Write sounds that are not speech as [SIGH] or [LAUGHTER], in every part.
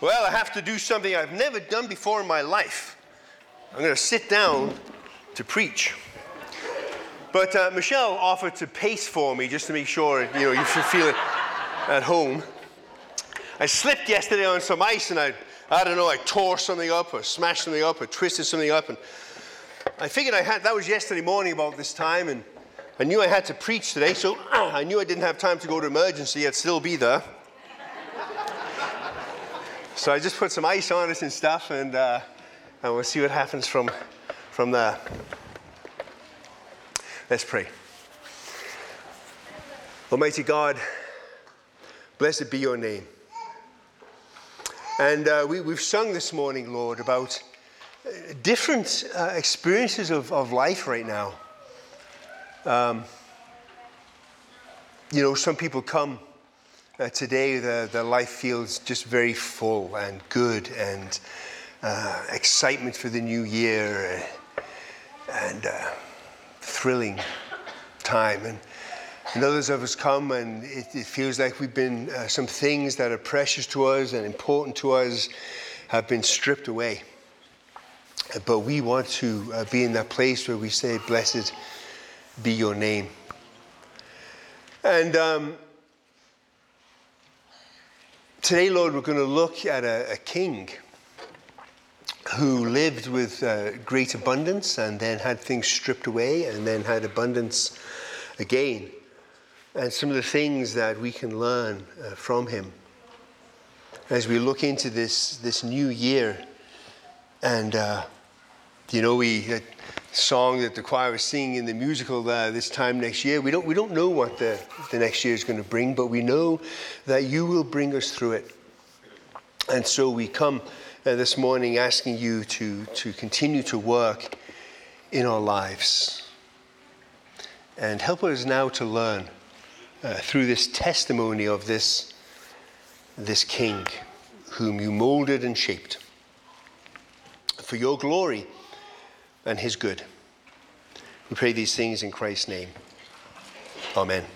Well, I have to do something I've never done before in my life. I'm going to sit down to preach. But uh, Michelle offered to pace for me just to make sure you know you feel at home. I slipped yesterday on some ice and I, I don't know, I tore something up or smashed something up or twisted something up. And I figured I had, that was yesterday morning about this time. And I knew I had to preach today. So [CLEARS THROAT] I knew I didn't have time to go to emergency. I'd still be there. So I just put some ice on it and stuff. And, uh, and we'll see what happens from, from there. Let's pray. Almighty God, blessed be your name. And uh, we, have sung this morning, Lord, about uh, different uh, experiences of, of life right now. Um, you know, some people come uh, today, the, their life feels just very full and good and uh, excitement for the new year uh, and thrilling time. And, and others of us come and it, it feels like we've been, uh, some things that are precious to us and important to us have been stripped away. But we want to uh, be in that place where we say, Blessed be your name. And um, today, Lord, we're going to look at a, a king who lived with uh, great abundance and then had things stripped away and then had abundance again. And some of the things that we can learn uh, from him as we look into this, this new year. And, uh, you know, we, that song that the choir was singing in the musical uh, this time next year, we don't, we don't know what the, the next year is going to bring, but we know that you will bring us through it. And so we come uh, this morning asking you to, to continue to work in our lives. And help us now to learn uh, through this testimony of this, this King whom you molded and shaped for your glory and his good. We pray these things in Christ's name. Amen. Amen.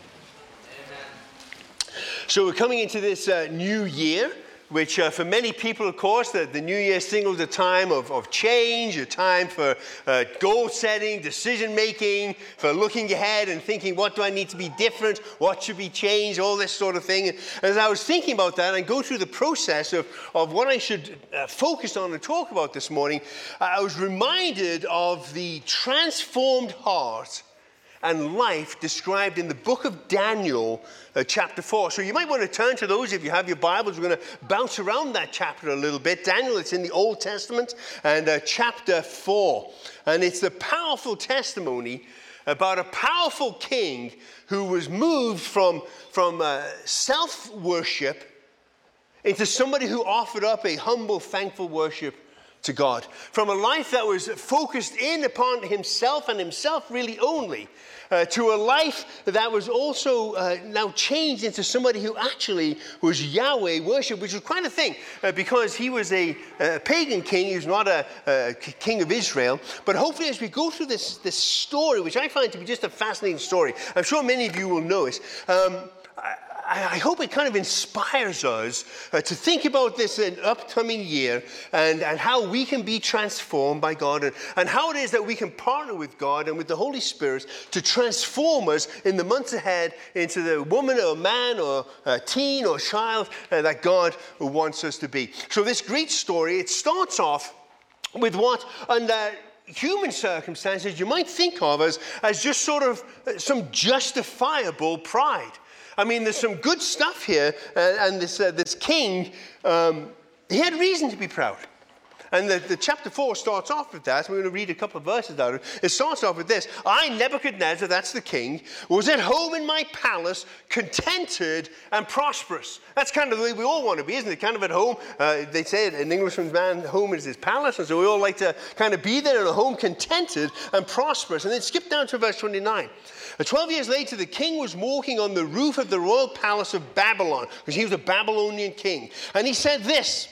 So we're coming into this uh, new year which uh, for many people, of course, the, the New Year signals a time of, of change, a time for uh, goal setting, decision making, for looking ahead and thinking, what do I need to be different? What should be changed? All this sort of thing. And as I was thinking about that and go through the process of, of what I should uh, focus on and talk about this morning, I was reminded of the transformed heart and life described in the book of Daniel, uh, chapter 4. So you might want to turn to those if you have your Bibles. We're going to bounce around that chapter a little bit. Daniel, it's in the Old Testament, and uh, chapter 4. And it's the powerful testimony about a powerful king who was moved from, from uh, self worship into somebody who offered up a humble, thankful worship to God. From a life that was focused in upon himself and himself really only, uh, to a life that was also uh, now changed into somebody who actually was Yahweh worship, which was quite a thing uh, because he was a, a, pagan king. He was not a, a, king of Israel. But hopefully, as we go through this, this story, which I find to be just a fascinating story, I'm sure many of you will know it. Um, hope it kind of inspires us uh, to think about this in upcoming year and, and how we can be transformed by God and, and how it is that we can partner with God and with the Holy Spirit to transform us in the months ahead into the woman or man or teen or child uh, that God wants us to be. So this great story, it starts off with what under human circumstances you might think of as, as just sort of uh, some justifiable pride. I mean, there's some good stuff here, uh, and this, uh, this king, um, he had reason to be proud. And the, the, chapter 4 starts off with that. We're going to read a couple of verses out of it. It starts off with this I, Nebuchadnezzar, that's the king, was at home in my palace, contented and prosperous. That's kind of the way we all want to be, isn't it? Kind of at home. Uh, they say an Englishman's man, home is his palace. And so we all like to kind of be there in a home, contented and prosperous. And then skip down to verse 29. Twelve years later, the king was walking on the roof of the royal palace of Babylon, because he was a Babylonian king. And he said this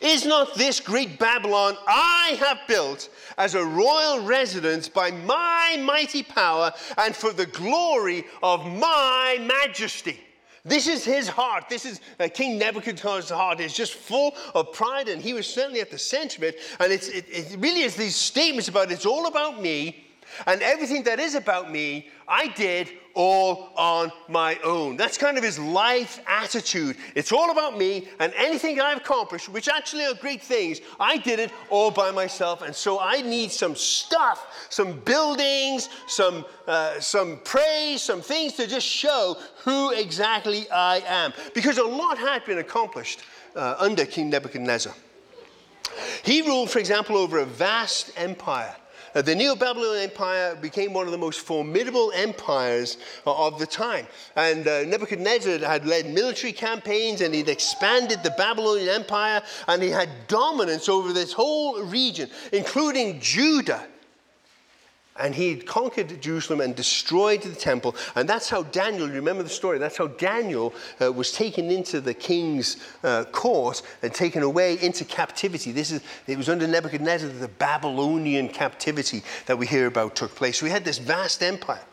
Is not this great Babylon I have built as a royal residence by my mighty power and for the glory of my majesty? This is his heart. This is uh, King Nebuchadnezzar's heart. It's just full of pride, and he was certainly at the center of it. And it, it really is these statements about it's all about me, and everything that is about me, I did all on my own. That's kind of his life attitude. It's all about me and anything I've accomplished, which actually are great things, I did it all by myself. And so I need some stuff, some buildings, some, uh, some praise, some things to just show who exactly I am. Because a lot had been accomplished uh, under King Nebuchadnezzar. He ruled, for example, over a vast empire. Uh, the Neo Babylonian Empire became one of the most formidable empires uh, of the time. And uh, Nebuchadnezzar had led military campaigns and he'd expanded the Babylonian Empire and he had dominance over this whole region, including Judah. And he had conquered Jerusalem and destroyed the temple. And that's how Daniel, remember the story, that's how Daniel uh, was taken into the king's uh, court and taken away into captivity. This is, it was under Nebuchadnezzar that the Babylonian captivity that we hear about took place. So we had this vast empire.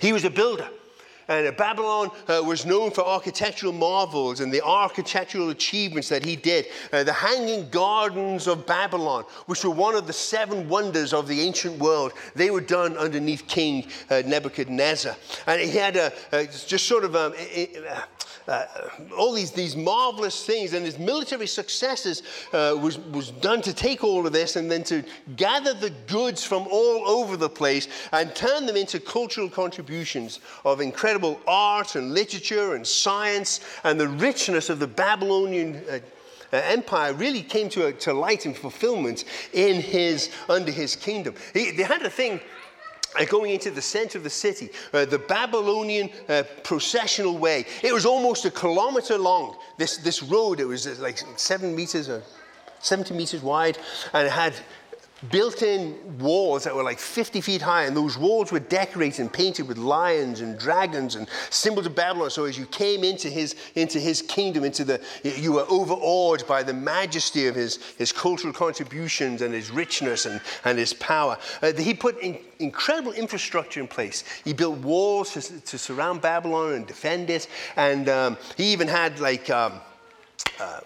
He was a builder. And Babylon uh, was known for architectural marvels and the architectural achievements that he did. Uh, the Hanging Gardens of Babylon, which were one of the seven wonders of the ancient world, they were done underneath King uh, Nebuchadnezzar. And he had a, a just sort of um, uh, all these, these marvelous things, and his military successes uh, was, was done to take all of this and then to gather the goods from all over the place and turn them into cultural contributions of incredible art and literature and science and the richness of the Babylonian. Uh, uh, empire really came to, to light and fulfillment in his under his kingdom. He, they had a thing uh, going into the center of the city, uh, the Babylonian uh, processional way. It was almost a kilometer long, this, this road. It was uh, like seven meters or 70 meters wide, and it had built in walls that were like 50 feet high, and those walls were decorated and painted with lions and dragons and symbols of Babylon. So as you came into his, into his kingdom, into the, you were overawed by the majesty of his, his cultural contributions and his richness and, and his power. Uh, he put in, incredible infrastructure in place. He built walls to, to surround Babylon and defend it, and um, he even had like um, uh,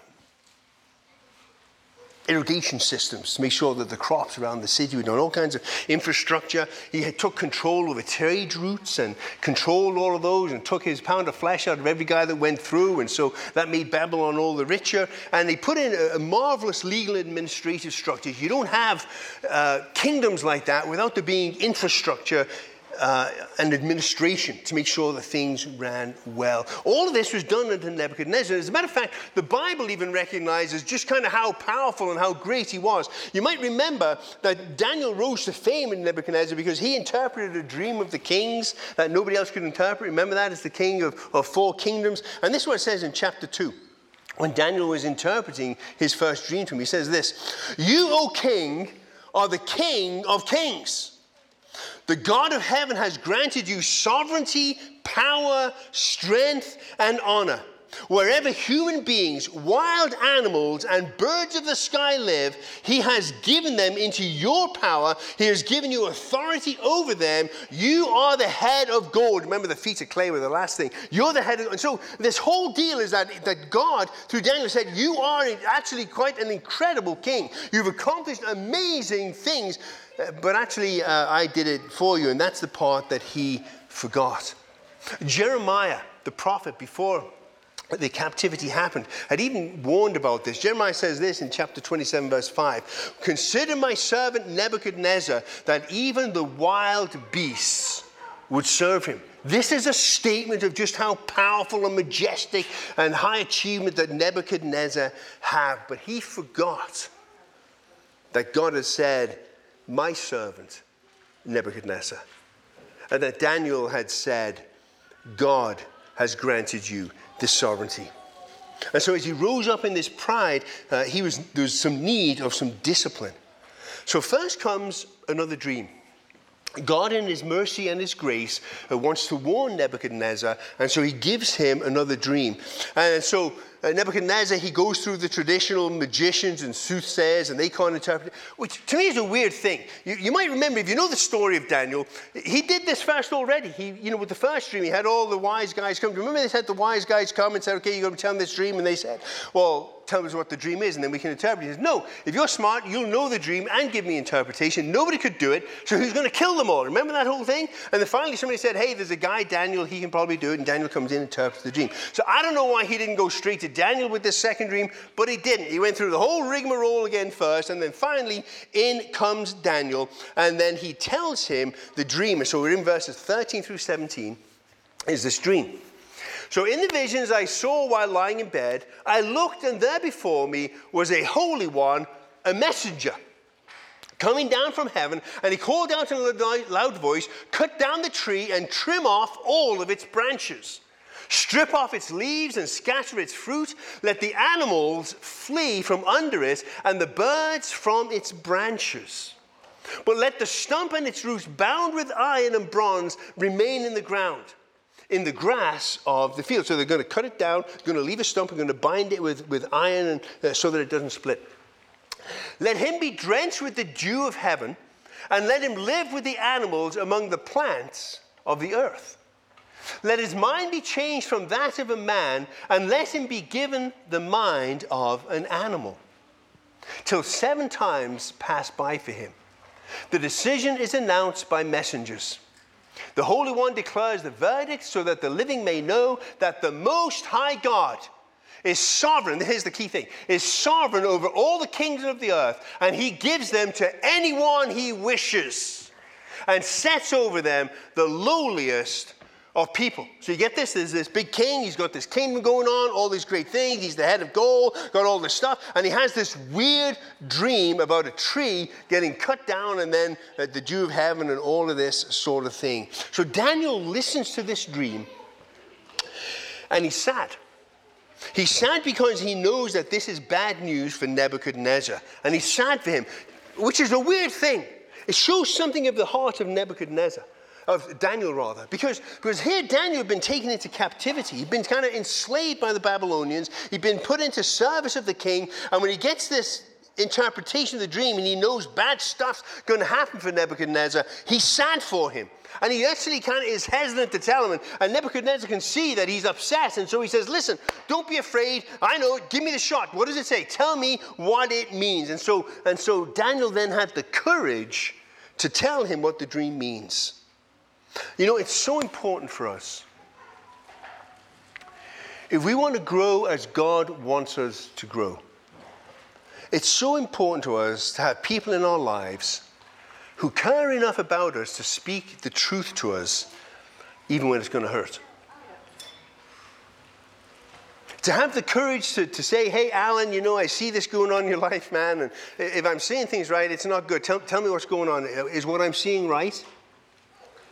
irrigation systems to make sure that the crops around the city were done, all kinds of infrastructure. He had, took control over trade routes and controlled all of those and took his pound of flesh out of every guy that went through. And so that made Babylon all the richer. And they put in a, a marvelous legal administrative structure. You don't have uh, kingdoms like that without there being infrastructure uh, and administration to make sure that things ran well. All of this was done under Nebuchadnezzar. As a matter of fact, the Bible even recognizes just kind of how powerful and how great he was. You might remember that Daniel rose to fame in Nebuchadnezzar because he interpreted a dream of the kings that nobody else could interpret. Remember that as the king of, of four kingdoms? And this is what it says in chapter 2 when Daniel was interpreting his first dream to him, he says this You, O king, are the king of kings. The God of heaven has granted you sovereignty, power, strength, and honor. Wherever human beings, wild animals, and birds of the sky live, He has given them into your power. He has given you authority over them. You are the head of gold. Remember, the feet of clay were the last thing. You're the head of And so, this whole deal is that, that God, through Daniel, said, You are actually quite an incredible king. You've accomplished amazing things but actually, uh, I did it for you. And that's the part that he forgot. Jeremiah, the prophet, before the captivity happened, had even warned about this. Jeremiah says this in chapter 27, verse 5 Consider my servant Nebuchadnezzar, that even the wild beasts would serve him. This is a statement of just how powerful and majestic and high achievement that Nebuchadnezzar had. But he forgot that God has said, my servant Nebuchadnezzar. And that Daniel had said, God has granted you this sovereignty. And so as he rose up in this pride, uh, he was, there was some need of some discipline. So first comes another dream. God, in His mercy and His grace, uh, wants to warn Nebuchadnezzar, and so He gives him another dream. And so Uh, Nebuchadnezzar, he goes through the traditional magicians and soothsayers, and they can't interpret it, which to me is a weird thing. You, you, might remember, if you know the story of Daniel, he did this first already. He, you know, with the first dream, he had all the wise guys come. Remember, they had the wise guys come and said, okay, you're going to tell them this dream, and they said, well, tell us what the dream is and then we can interpret it. He says, No, if you're smart, you'll know the dream and give me interpretation. Nobody could do it, so who's going to kill them all? Remember that whole thing? And then finally somebody said, Hey, there's a guy, Daniel, he can probably do it. And Daniel comes in and interprets the dream. So I don't know why he didn't go straight to Daniel with this second dream, but he didn't. He went through the whole rigmarole again first, and then finally in comes Daniel, and then he tells him the dream. So we're in verses 13 through 17 is this dream. So in the visions I saw while lying in bed, I looked, and there before me was a holy one, a messenger coming down from heaven, and he called out in a loud voice, Cut down the tree and trim off all of its branches. Strip off its leaves and scatter its fruit. Let the animals flee from under it, and the birds from its branches. But let the stump and its roots, bound with iron and bronze, remain in the ground in the grass of the field. So they're going to cut it down, going to leave a stump, and going to bind it with, with iron and, uh, so that it doesn't split. Let him be drenched with the dew of heaven, and let him live with the animals among the plants of the earth. Let his mind be changed from that of a man, and let him be given the mind of an animal. Till seven times pass by for him. The decision is announced by messengers. The Holy One declares the verdict so that the living may know that the Most High God is sovereign. Here's the key thing is sovereign over all the kingdoms of the earth, and he gives them to anyone he wishes and sets over them the lowliest of people. So you get this, there's this big king, he's got this kingdom going on, all these great things, he's the head of gold, got all this stuff, and he has this weird dream about a tree getting cut down and then uh, the dew of heaven and all of this sort of thing. So Daniel listens to this dream and he's sad. He's sad because he knows that this is bad news for Nebuchadnezzar, and he's sad for him, which is a weird thing. It shows something of the heart of Nebuchadnezzar of Daniel rather, because, because here Daniel had been taken into captivity. He'd been kind of enslaved by the Babylonians. He'd been put into service of the king. And when he gets this interpretation of the dream and he knows bad stuff's going to happen for Nebuchadnezzar, he's sad for him. And he actually kind of is hesitant to tell him. And, and, Nebuchadnezzar can see that he's upset. And so he says, Listen, don't be afraid. I know it. Give me the shot. What does it say? Tell me what it means. And so, and so Daniel then had the courage to tell him what the dream means. You know, it's so important for us. If we want to grow as God wants us to grow, it's so important to us to have people in our lives who care enough about us to speak the truth to us, even when it's going to hurt. To have the courage to, to say, hey, Alan, you know, I see this going on in your life, man, and if I'm seeing things right, it's not good. Tell, tell me what's going on. Is what I'm seeing right?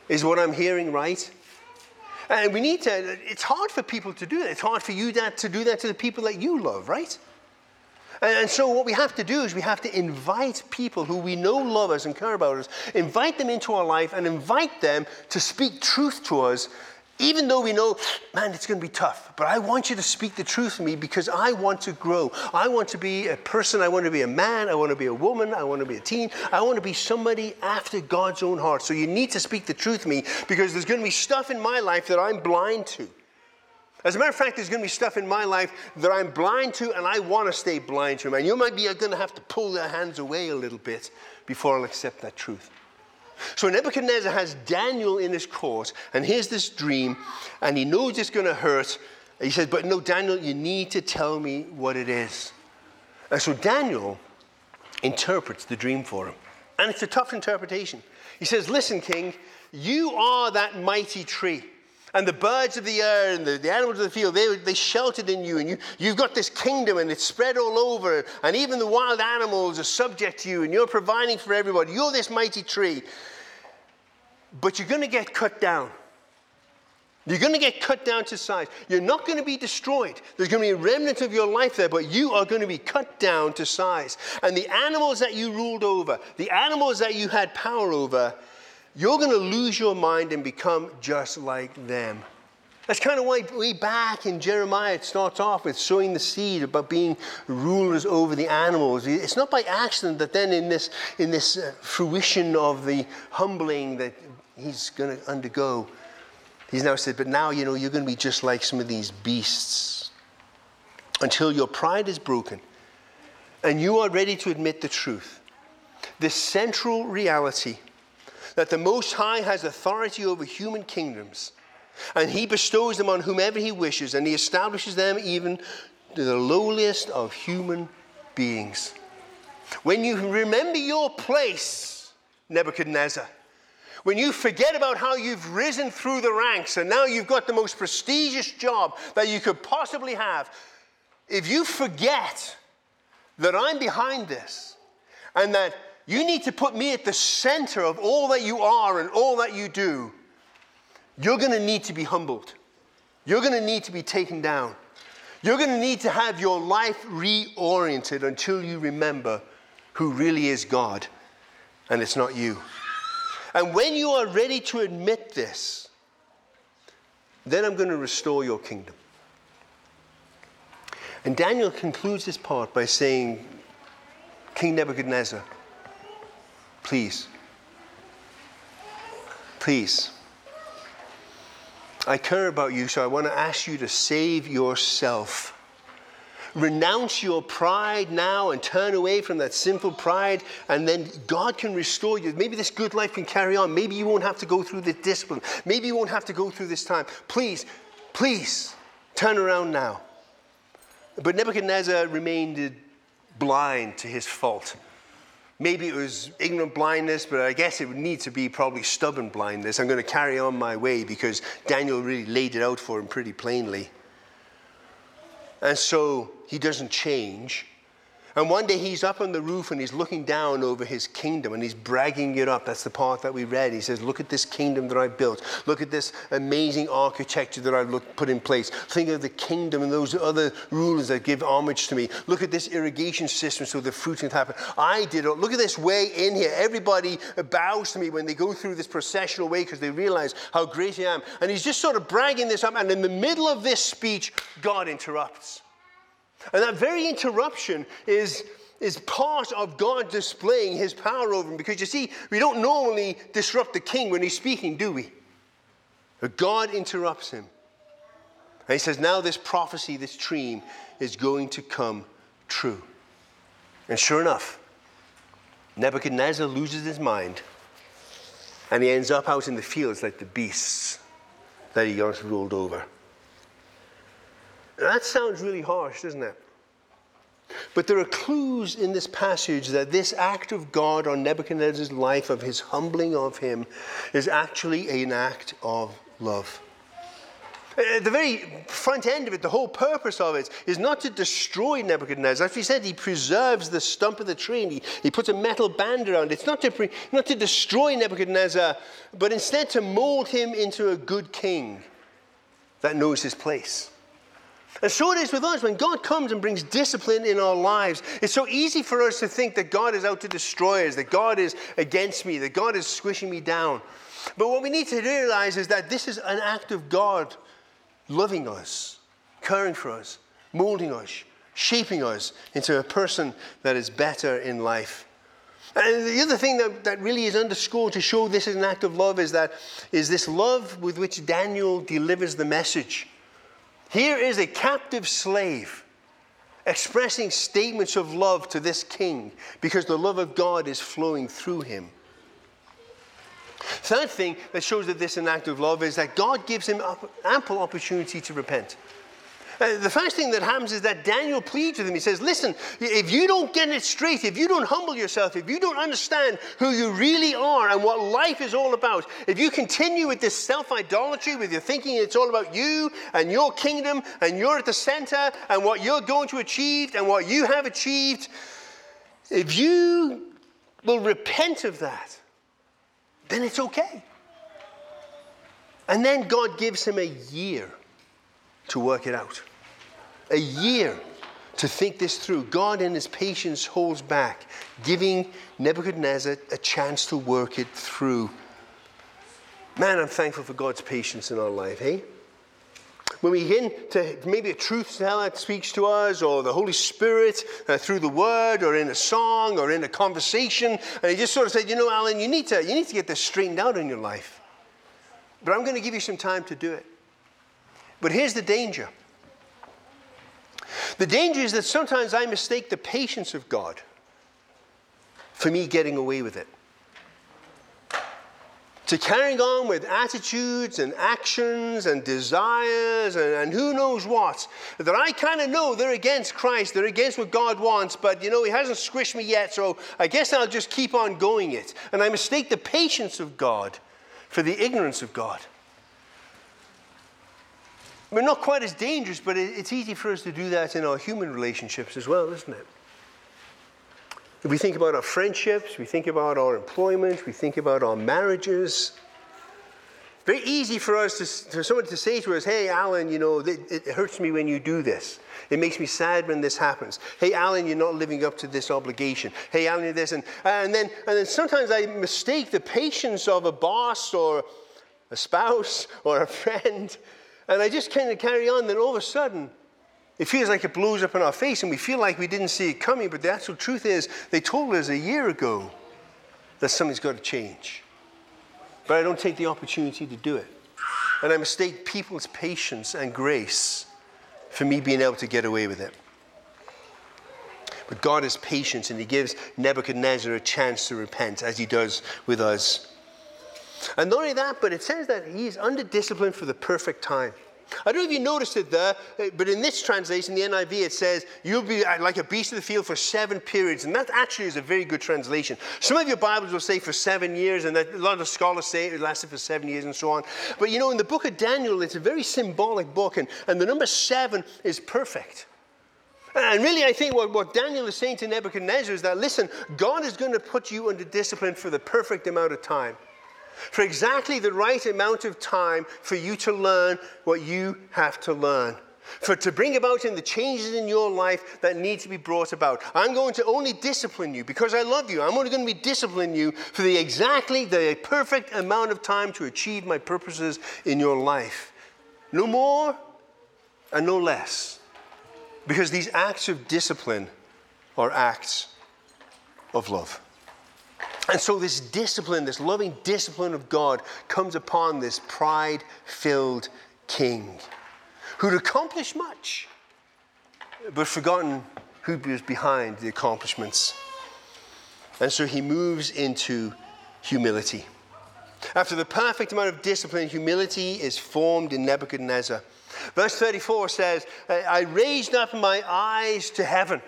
Is what I'm hearing right? And we need to, it's hard for people to do that. It's hard for you that, to do that to the people that you love, right? And, and so what we have to do is we have to invite people who we know love us and care about us, invite them into our life and invite them to speak truth to us even though we know, man, it's going to be tough, but I want you to speak the truth to me because I want to grow. I want to be a person. I want to be a man. I want to be a woman. I want to be a teen. I want to be somebody after God's own heart. So you need to speak the truth to me because there's going to be stuff in my life that I'm blind to. As a matter of fact, there's going to be stuff in my life that I'm blind to and I want to stay blind to. And you might be going to have to pull their hands away a little bit before I'll accept that truth. So Nebuchadnezzar has Daniel in his court, and here's this dream, and he knows it's going to hurt. He says, But no, Daniel, you need to tell me what it is. And so Daniel interprets the dream for him. And it's a tough interpretation. He says, Listen, king, you are that mighty tree. And the birds of the air and the, the animals of the field, they, they sheltered in you. And you, you've got this kingdom and it's spread all over. And even the wild animals are subject to you. And you're providing for everybody. You're this mighty tree. But you're going to get cut down. You're going to get cut down to size. You're not going to be destroyed. There's going to be a remnant of your life there, but you are going to be cut down to size. And the animals that you ruled over, the animals that you had power over, you're going to lose your mind and become just like them. That's kind of why way back in Jeremiah it starts off with sowing the seed about being rulers over the animals. It's not by accident that then in this, in this uh, fruition of the humbling that he's going to undergo, he's now said, but now, you know, you're going to be just like some of these beasts until your pride is broken and you are ready to admit the truth. This central reality that the Most High has authority over human kingdoms and he bestows them on whomever he wishes, and he establishes them even to the lowliest of human beings. When you remember your place, Nebuchadnezzar, when you forget about how you've risen through the ranks and now you've got the most prestigious job that you could possibly have, if you forget that I'm behind this and that you need to put me at the center of all that you are and all that you do, you're going to need to be humbled. You're going to need to be taken down. You're going to need to have your life reoriented until you remember who really is God and it's not you. And when you are ready to admit this, then I'm going to restore your kingdom. And Daniel concludes this part by saying, King Nebuchadnezzar, please, please I care about you, so I want to ask you to save yourself. Renounce your pride now and turn away from that sinful pride, and then God can restore you. Maybe this good life can carry on. Maybe you won't have to go through the discipline. Maybe you won't have to go through this time. Please, please turn around now. But Nebuchadnezzar remained blind to his fault. Maybe it was ignorant blindness, but I guess it would need to be probably stubborn blindness. I'm going to carry on my way because Daniel really laid it out for him pretty plainly. And so he doesn't change. And one day he's up on the roof and he's looking down over his kingdom and he's bragging it up. That's the part that we read. He says, Look at this kingdom that I've built. Look at this amazing architecture that I've put in place. Think of the kingdom and those other rulers that give homage to me. Look at this irrigation system so the fruit can happen. I did it. Look at this way in here. Everybody bows to me when they go through this processional way because they realize how great I am. And he's just sort of bragging this up. And in the middle of this speech, God interrupts. And that very interruption is, is part of God displaying his power over him. Because you see, we don't normally disrupt the king when he's speaking, do we? But God interrupts him. And he says, Now this prophecy, this dream, is going to come true. And sure enough, Nebuchadnezzar loses his mind and he ends up out in the fields like the beasts that he once ruled over. That sounds really harsh, doesn't it? But there are clues in this passage that this act of God on Nebuchadnezzar's life, of his humbling of him, is actually an act of love. At the very front end of it, the whole purpose of it is not to destroy Nebuchadnezzar. As we said, he preserves the stump of the tree and he, he puts a metal band around it. It's not to, pre, not to destroy Nebuchadnezzar, but instead to mold him into a good king that knows his place. And so it is with us. When God comes and brings discipline in our lives, it's so easy for us to think that God is out to destroy us, that God is against me, that God is squishing me down. But what we need to realize is that this is an act of God loving us, caring for us, molding us, shaping us into a person that is better in life. And the other thing that, that really is underscored to show this is an act of love is that is this love with which Daniel delivers the message. Here is a captive slave expressing statements of love to this king because the love of God is flowing through him. Third thing that shows that this is an act of love is that God gives him ample opportunity to repent. Uh, the first thing that happens is that Daniel pleads with him. He says, Listen, if you don't get it straight, if you don't humble yourself, if you don't understand who you really are and what life is all about, if you continue with this self idolatry, with your thinking it's all about you and your kingdom and you're at the center and what you're going to achieve and what you have achieved, if you will repent of that, then it's okay. And then God gives him a year to work it out. A year to think this through. God, in his patience, holds back, giving Nebuchadnezzar a chance to work it through. Man, I'm thankful for God's patience in our life, hey? when we begin to maybe a truth teller speaks to us, or the Holy Spirit uh, through the Word, or in a song, or in a conversation, and he just sort of said, "You know, Alan, you need to you need to get this straightened out in your life." But I'm going to give you some time to do it. But here's the danger. The danger is that sometimes I mistake the patience of God for me getting away with it to carrying on with attitudes and actions and desires and, and who knows what that I kind of know they're against Christ, they're against what God wants, but you know, He hasn't squished me yet, so I guess I'll just keep on going it. And I mistake the patience of God for the ignorance of God. We're not quite as dangerous, but it's easy for us to do that in our human relationships as well, isn't it? If we think about our friendships, we think about our employment, we think about our marriages. Very easy for us to, for someone to say to us, "Hey, Alan, you know, it, it hurts me when you do this. It makes me sad when this happens. Hey, Alan, you're not living up to this obligation. Hey, Alan, you're this." And, and then, and then sometimes I mistake the patience of a boss or a spouse or a friend, and I just kind of carry on. Then all of a sudden, it feels like it blows up in our face and we feel like we didn't see it coming, but the actual truth is, they told us a year ago that something's got to change. But I don't take the opportunity to do it. And I mistake people's patience and grace for me being able to get away with it. But God is patient and He gives Nebuchadnezzar a chance to repent, as He does with us. And not only that, but it says that He is under discipline for the perfect time. I don't know if you noticed it there, eh, but in this translation, the NIV, it says, You'll be uh, like a beast of the field for seven periods. And that actually is a very good translation. Some of your Bibles will say for seven years, and a lot of scholars say it lasted for seven years and so on. But you know, in the book of Daniel, it's a very symbolic book, and, and the number seven is perfect. And really, I think what, what Daniel is saying to Nebuchadnezzar is that, listen, God is going to put you under discipline for the perfect amount of time for exactly the right amount of time for you to learn what you have to learn. For to bring about in the changes in your life that need to be brought about. I'm going to only discipline you because I love you. I'm only going to be disciplining you for the exactly the perfect amount of time to achieve my purposes in your life. No more and no less. Because these acts of discipline are acts of love. And so, this discipline, this loving discipline of God, comes upon this pride filled king who'd accomplished much, but forgotten who was behind the accomplishments. And so, he moves into humility. After the perfect amount of discipline, humility is formed in Nebuchadnezzar. Verse 34 says, I raised up my eyes to heaven.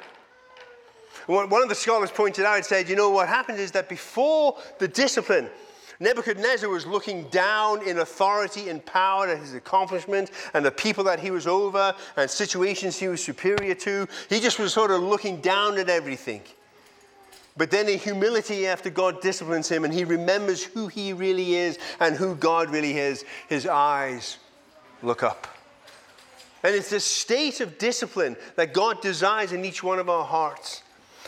One of the scholars pointed out, and said, you know, what happened is that before the discipline, Nebuchadnezzar was looking down in authority and power at his accomplishment and the people that he was over and situations he was superior to. He just was sort of looking down at everything. But then, in humility, after God disciplines him and he remembers who he really is and who God really is, his eyes look up. And it's this state of discipline that God desires in each one of our hearts.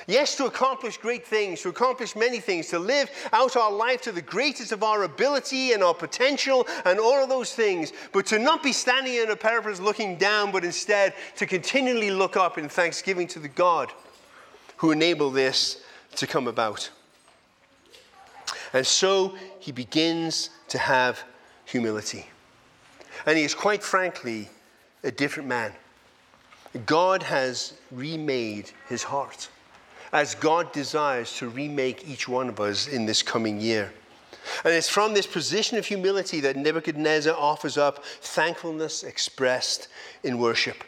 Yes, to accomplish great things, to accomplish many things, to live out our life to the greatest of our ability and our potential and all of those things, but to not be standing in a paraphrase looking down, but instead to continually look up in thanksgiving to the God who enabled this to come about. And so he begins to have humility. And he is quite frankly a different man. God has remade his heart as God desires to remake each one of us in this coming year. And it's from this position of humility that Nebuchadnezzar offers up thankfulness expressed in worship.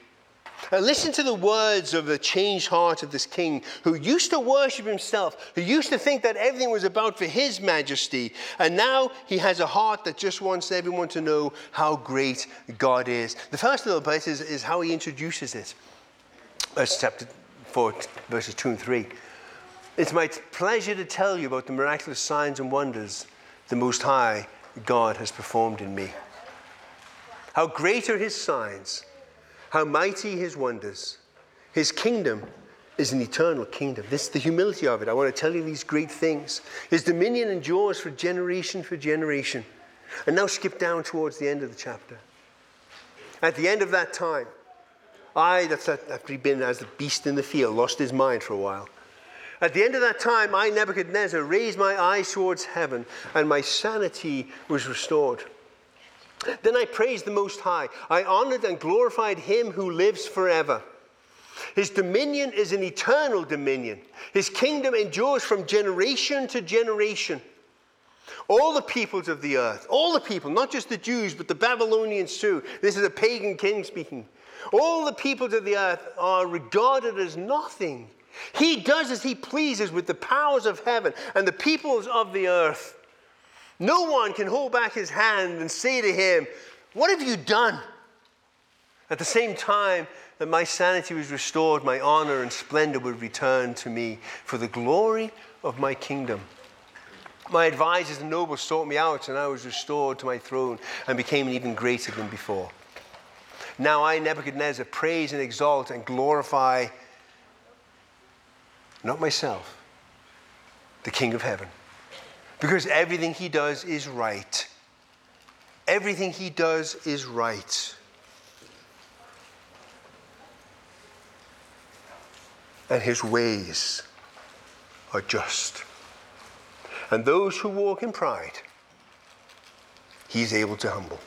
And listen to the words of the changed heart of this king who used to worship himself, who used to think that everything was about for his majesty. And now he has a heart that just wants everyone to know how great God is. The first little bit is, is how he introduces it. Verse chapter 4, verses 2 and 3. It's my pleasure to tell you about the miraculous signs and wonders the Most High God has performed in me. How great are his signs, how mighty his wonders. His kingdom is an eternal kingdom. This is the humility of it. I want to tell you these great things. His dominion endures for generation for generation. And now skip down towards the end of the chapter. At the end of that time, I, that's after he'd been as the beast in the field, lost his mind for a while. At the end of that time, I, Nebuchadnezzar, raised my eyes towards heaven, and my sanity was restored. Then I praised the Most High. I honored and glorified him who lives forever. His dominion is an eternal dominion. His kingdom endures from generation to generation. All the peoples of the earth, all the people, not just the Jews, but the Babylonians too. This is a pagan king speaking. All the peoples of the earth are regarded as nothing. He does as he pleases with the powers of heaven and the peoples of the earth. No one can hold back his hand and say to him, What have you done? At the same time that my sanity was restored, my honor and splendor would return to me for the glory of my kingdom. My advisors and nobles sought me out, and I was restored to my throne and became even greater than before. Now I, Nebuchadnezzar, praise and exalt and glorify not myself, the King of heaven. Because everything he does is right. Everything he does is right. And his ways are just. And those who walk in pride, he's able to humble.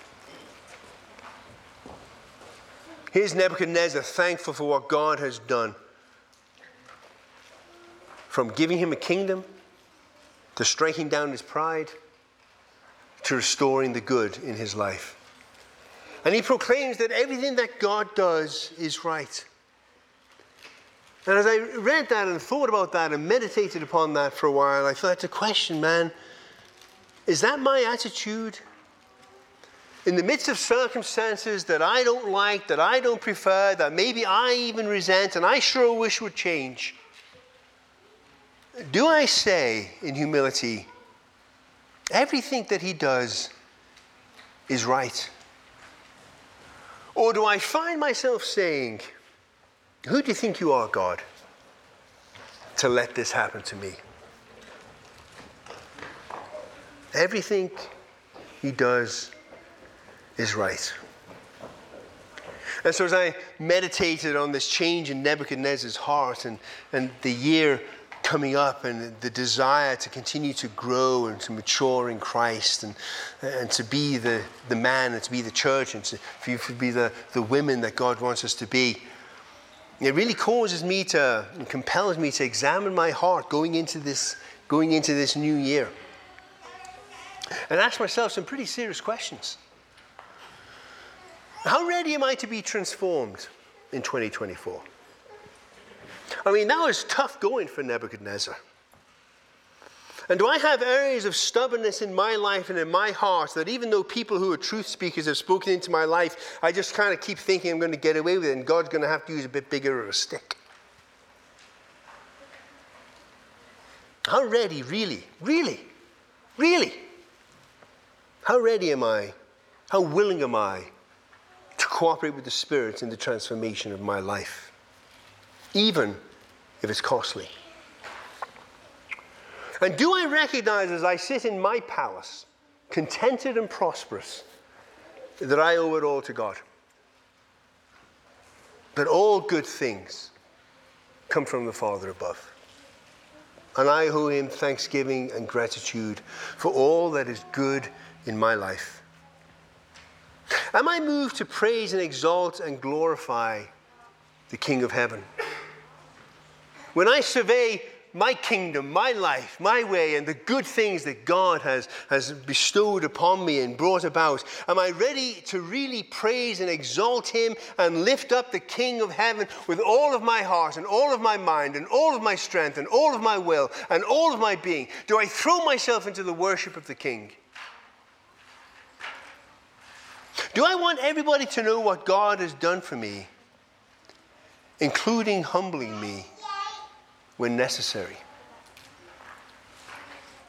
Here's Nebuchadnezzar thankful for what God has done. From giving him a kingdom to striking down his pride, to restoring the good in his life. And he proclaims that everything that God does is right. And as I read that and thought about that and meditated upon that for a while, I thought, it's a question, man. Is that my attitude? In the midst of circumstances that I don't like, that I don't prefer, that maybe I even resent, and I sure wish would change, do I say in humility, everything that he does is right? Or do I find myself saying, Who do you think you are, God, to let this happen to me? Everything he does is right. And so, as I meditated on this change in Nebuchadnezzar's heart and, and the year coming up and the desire to continue to grow and to mature in Christ and, and to be the, the man and to be the church and to, for you to be the, the women that God wants us to be. It really causes me to and compels me to examine my heart going into this, going into this new year and ask myself some pretty serious questions. How ready am I to be transformed in 2024? I mean, that was tough going for Nebuchadnezzar. And do I have areas of stubbornness in my life and in my heart that even though people who are truth speakers have spoken into my life, I just kind of keep thinking I'm going to get away with it and God's going to have to use a bit bigger of a stick? How ready, really, really, really? How ready am I? How willing am I cooperate with the Spirit in the transformation of my life? even if it's costly. And do I recognize as I sit in my palace, contented and prosperous, that I owe it all to God? That all good things come from the Father above. And I owe him thanksgiving and gratitude for all that is good in my life. Am I moved to praise and exalt and glorify the King of heaven? When I survey my kingdom, my life, my way, and the good things that God has, has bestowed upon me and brought about, am I ready to really praise and exalt Him and lift up the King of heaven with all of my heart and all of my mind and all of my strength and all of my will and all of my being? Do I throw myself into the worship of the King? Do I want everybody to know what God has done for me, including humbling me? when necessary?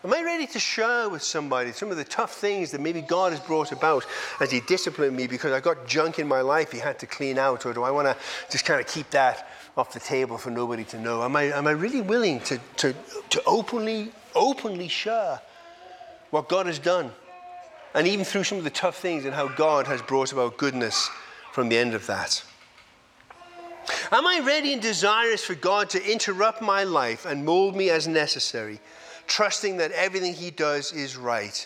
Am I ready to share with somebody some of the tough things that maybe God has brought about as He disciplined me because I got junk in my life He had to clean out? Or do I want to just kind of keep that off the table for nobody to know? Am I, am I really willing to, to, to openly, openly share what God has done? And even through some of the tough things and how God has brought about goodness from the end of that? Am I ready and desirous for God to interrupt my life and mold me as necessary, trusting that everything He does is right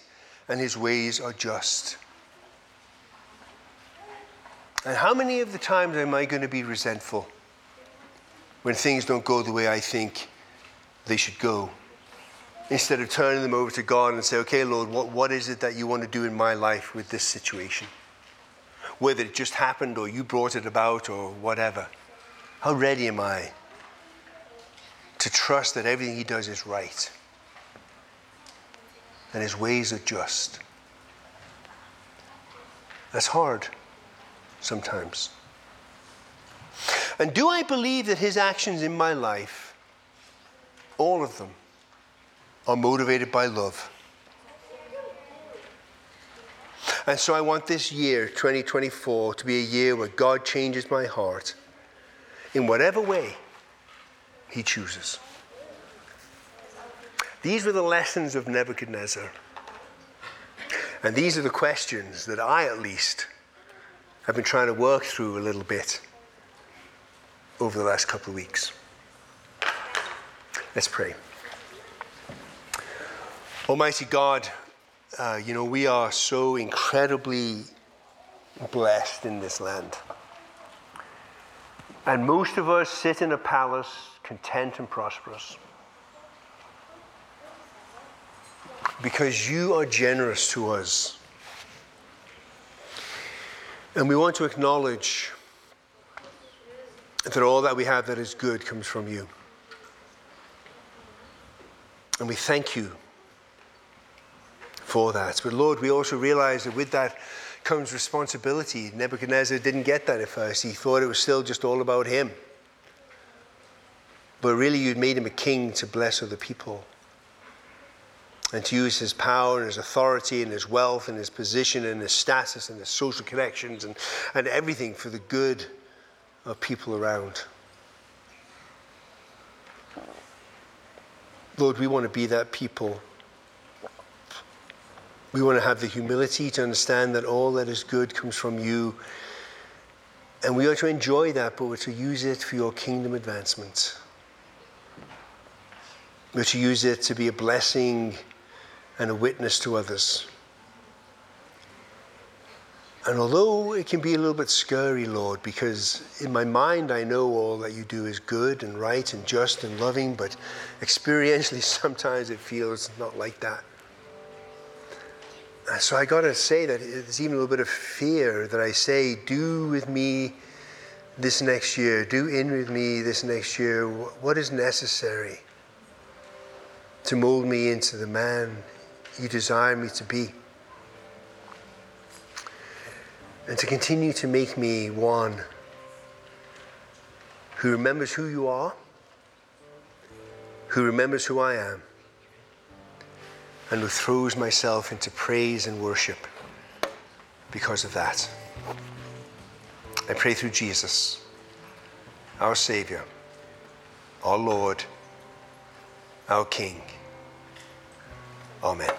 and His ways are just? And how many of the times am I going to be resentful when things don't go the way I think they should go? Instead of turning them over to God and say, okay, Lord, what, what is it that you want to do in my life with this situation? Whether it just happened or you brought it about or whatever. How ready am I to trust that everything He does is right and His ways are just? That's hard sometimes. And do I believe that His actions in my life, all of them, are motivated by love? And so I want this year, 2024, to be a year where God changes my heart in whatever way He chooses. These were the lessons of Nebuchadnezzar. And these are the questions that I, at least, have been trying to work through a little bit over the last couple of weeks. Let's pray. Almighty God, uh, you know, we are so incredibly blessed in this land. And most of us sit in a palace content and prosperous. Because you are generous to us. And we want to acknowledge that all that we have that is good comes from you. And we thank you for that. But Lord, we also realize that with that comes responsibility. Nebuchadnezzar didn't get that at first. He thought it was still just all about him. But really, you'd made him a king to bless other people and to use his power and his authority and his wealth and his position and his status and his social connections and, and everything for the good of people around. Lord, we want to be that people we want to have the humility to understand that all that is good comes from you. And we are to enjoy that, but we're to use it for your kingdom advancement. We're to use it to be a blessing and a witness to others. And although it can be a little bit scary, Lord, because in my mind I know all that you do is good and right and just and loving, but experientially [LAUGHS] sometimes it feels not like that so I got to say that there's even a little bit of fear that I say, do with me this next year, do in with me this next year what is necessary to mold me into the man you desire me to be. And to continue to make me one who remembers who you are, who remembers who I am and who throws myself into praise and worship because of that. I pray through Jesus, our Savior, our Lord, our King. Amen.